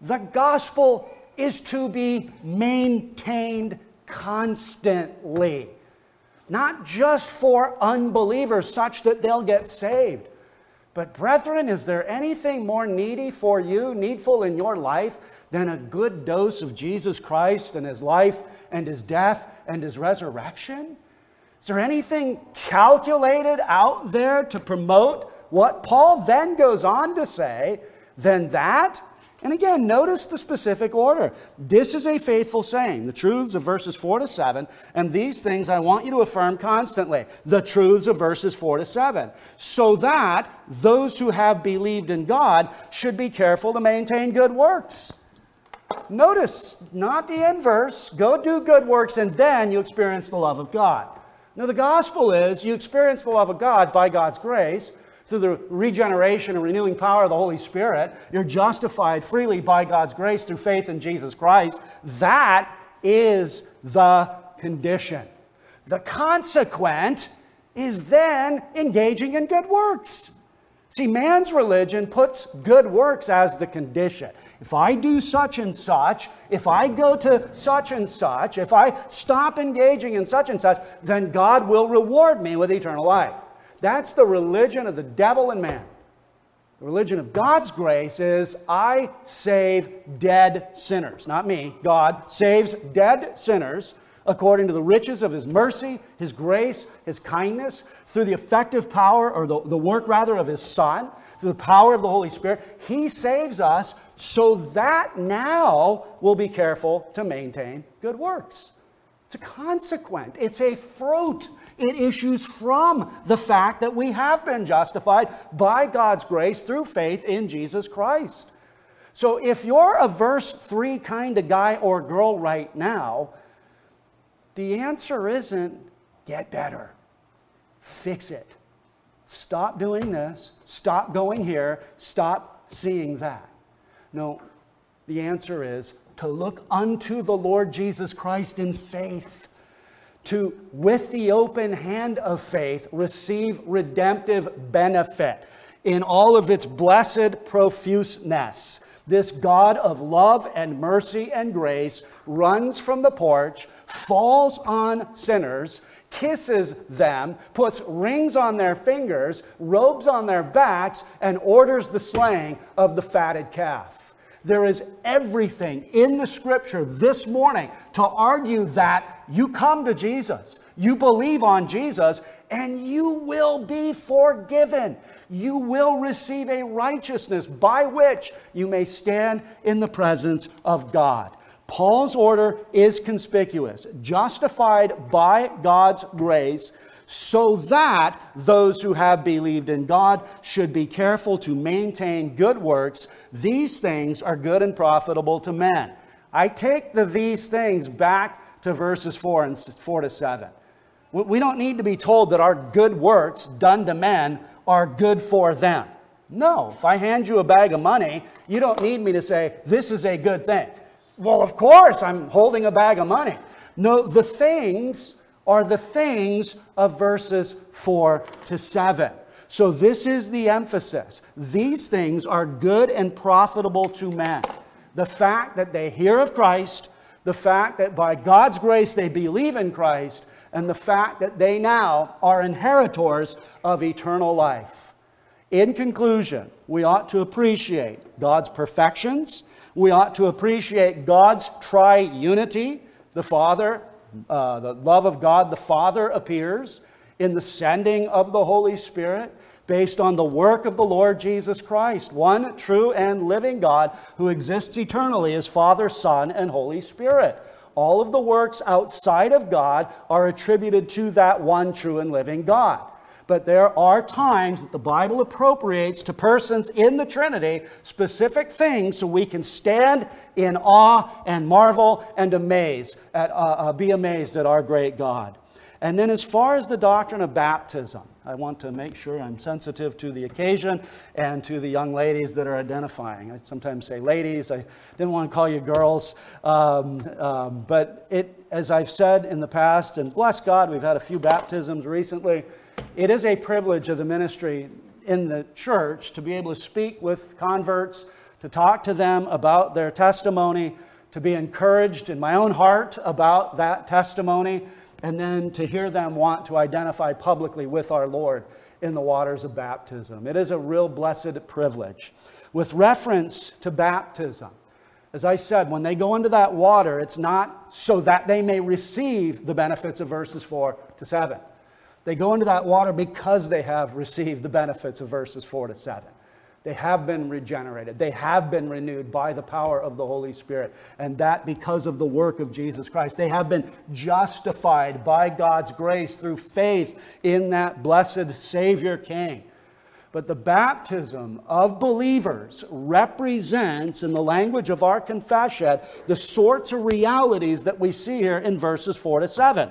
The gospel is to be maintained constantly, not just for unbelievers, such that they'll get saved but, brethren, is there anything more needy for you, needful in your life, than a good dose of Jesus Christ and his life and his death and his resurrection? Is there anything calculated out there to promote what Paul then goes on to say than that? And again, notice the specific order. This is a faithful saying, the truths of verses 4 to 7, and these things I want you to affirm constantly, the truths of verses 4 to 7, so that those who have believed in God should be careful to maintain good works. Notice, not the inverse, go do good works and then you experience the love of God. Now, the gospel is you experience the love of God by God's grace through the regeneration and renewing power of the Holy Spirit. You're justified freely by God's grace through faith in Jesus Christ. That is the condition. The consequent is then engaging in good works. See, man's religion puts good works as the condition. If I do such and such, if I go to such and such, if I stop engaging in such and such, then God will reward me with eternal life. That's the religion of the devil and man. The religion of God's grace is I save dead sinners. Not me, God saves dead sinners according to the riches of his mercy, his grace, his kindness, through the effective power, or the, the work rather, of his Son, through the power of the Holy Spirit. He saves us so that now we'll be careful to maintain good works. It's a consequent, it's a fruit it issues from the fact that we have been justified by God's grace through faith in Jesus Christ. So if you're a verse 3 kind of guy or girl right now, the answer isn't get better, fix it. Stop doing this, stop going here, stop seeing that. No, the answer is to look unto the Lord Jesus Christ in faith, to, with the open hand of faith, receive redemptive benefit in all of its blessed profuseness. This God of love and mercy and grace runs from the porch, falls on sinners, kisses them, puts rings on their fingers, robes on their backs, and orders the slaying of the fatted calf. There is everything in the scripture this morning to argue that you come to Jesus, you believe on Jesus, and you will be forgiven. You will receive a righteousness by which you may stand in the presence of God. Paul's order is conspicuous, justified by God's grace, so that those who have believed in God should be careful to maintain good works. These things are good and profitable to men. I take the these things back to verses 4 and 4 to 7. We don't need to be told that our good works done to men are good for them. No, if I hand you a bag of money, you don't need me to say, this is a good thing. Well, of course, I'm holding a bag of money. No, the things are the things of verses 4 to 7. So, this is the emphasis. These things are good and profitable to men. The fact that they hear of Christ, the fact that by God's grace they believe in Christ, and the fact that they now are inheritors of eternal life. In conclusion, we ought to appreciate God's perfections we ought to appreciate God's triunity. The Father, uh, the love of God the Father appears in the sending of the Holy Spirit based on the work of the Lord Jesus Christ, one true and living God who exists eternally as Father, Son, and Holy Spirit. All of the works outside of God are attributed to that one true and living God but there are times that the Bible appropriates to persons in the Trinity specific things so we can stand in awe and marvel and amaze at, uh, uh, be amazed at our great God. And then, as far as the doctrine of baptism, I want to make sure I'm sensitive to the occasion and to the young ladies that are identifying. I sometimes say ladies, I didn't want to call you girls. Um, um, but it, as I've said in the past, and bless God, we've had a few baptisms recently. It is a privilege of the ministry in the church to be able to speak with converts, to talk to them about their testimony, to be encouraged in my own heart about that testimony, and then to hear them want to identify publicly with our Lord in the waters of baptism. It is a real blessed privilege. With reference to baptism, as I said, when they go into that water, it's not so that they may receive the benefits of verses 4 to 7. They go into that water because they have received the benefits of verses 4 to 7. They have been regenerated. They have been renewed by the power of the Holy Spirit. And that because of the work of Jesus Christ. They have been justified by God's grace through faith in that blessed Savior King. But the baptism of believers represents, in the language of our confession, the sorts of realities that we see here in verses 4 to 7.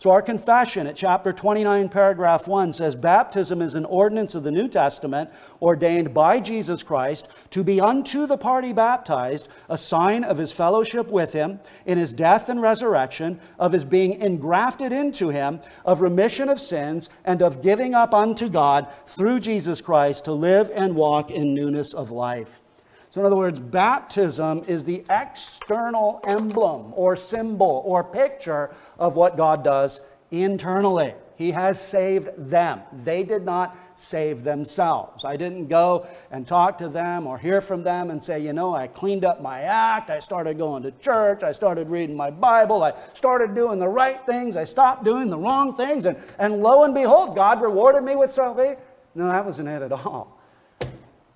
So, our confession at chapter 29, paragraph 1 says Baptism is an ordinance of the New Testament ordained by Jesus Christ to be unto the party baptized a sign of his fellowship with him in his death and resurrection, of his being engrafted into him, of remission of sins, and of giving up unto God through Jesus Christ to live and walk in newness of life. So, in other words, baptism is the external emblem or symbol or picture of what God does internally. He has saved them. They did not save themselves. I didn't go and talk to them or hear from them and say, you know, I cleaned up my act. I started going to church. I started reading my Bible. I started doing the right things. I stopped doing the wrong things. And, and lo and behold, God rewarded me with salvation. No, that wasn't it at all.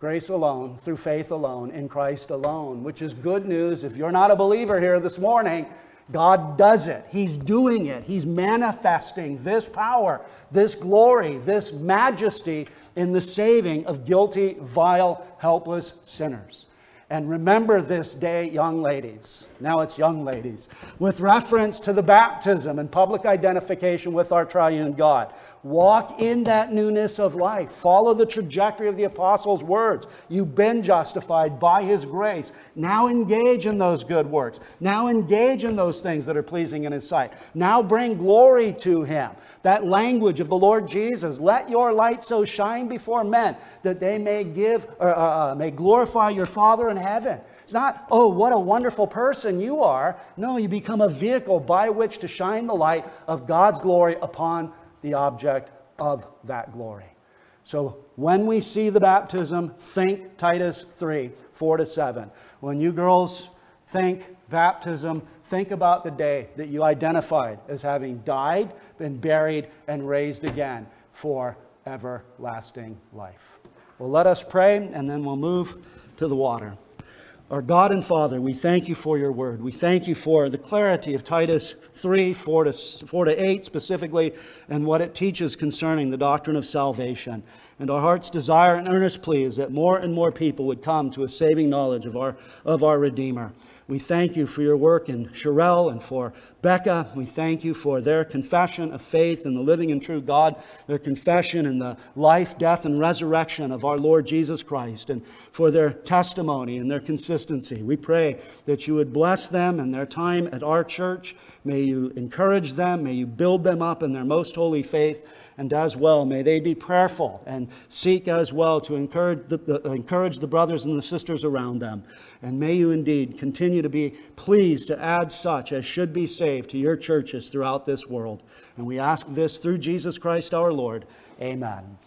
Grace alone, through faith alone, in Christ alone, which is good news. If you're not a believer here this morning, God does it. He's doing it. He's manifesting this power, this glory, this majesty in the saving of guilty, vile, helpless sinners. And remember this day, young ladies. Now it's young ladies. With reference to the baptism and public identification with our triune God. Walk in that newness of life. Follow the trajectory of the apostles' words. You've been justified by his grace. Now engage in those good works. Now engage in those things that are pleasing in his sight. Now bring glory to him. That language of the Lord Jesus. Let your light so shine before men that they may give or uh, uh, may glorify your Father in heaven. It's not, oh, what a wonderful person you are. No, you become a vehicle by which to shine the light of God's glory upon the object of that glory. So when we see the baptism, think Titus 3 4 to 7. When you girls think baptism, think about the day that you identified as having died, been buried, and raised again for everlasting life. Well, let us pray and then we'll move to the water. Our God and Father, we thank you for your word. We thank you for the clarity of Titus 3, 4 to, 4 to 8 specifically, and what it teaches concerning the doctrine of salvation. And our heart's desire and earnest plea is that more and more people would come to a saving knowledge of our, of our Redeemer. We thank you for your work in Sherelle and for Becca. We thank you for their confession of faith in the living and true God, their confession in the life, death, and resurrection of our Lord Jesus Christ, and for their testimony and their consistency. We pray that you would bless them and their time at our church. May you encourage them. May you build them up in their most holy faith. And as well, may they be prayerful and seek as well to encourage the, the, encourage the brothers and the sisters around them. And may you indeed continue to be pleased to add such as should be saved to your churches throughout this world. And we ask this through Jesus Christ our Lord. Amen.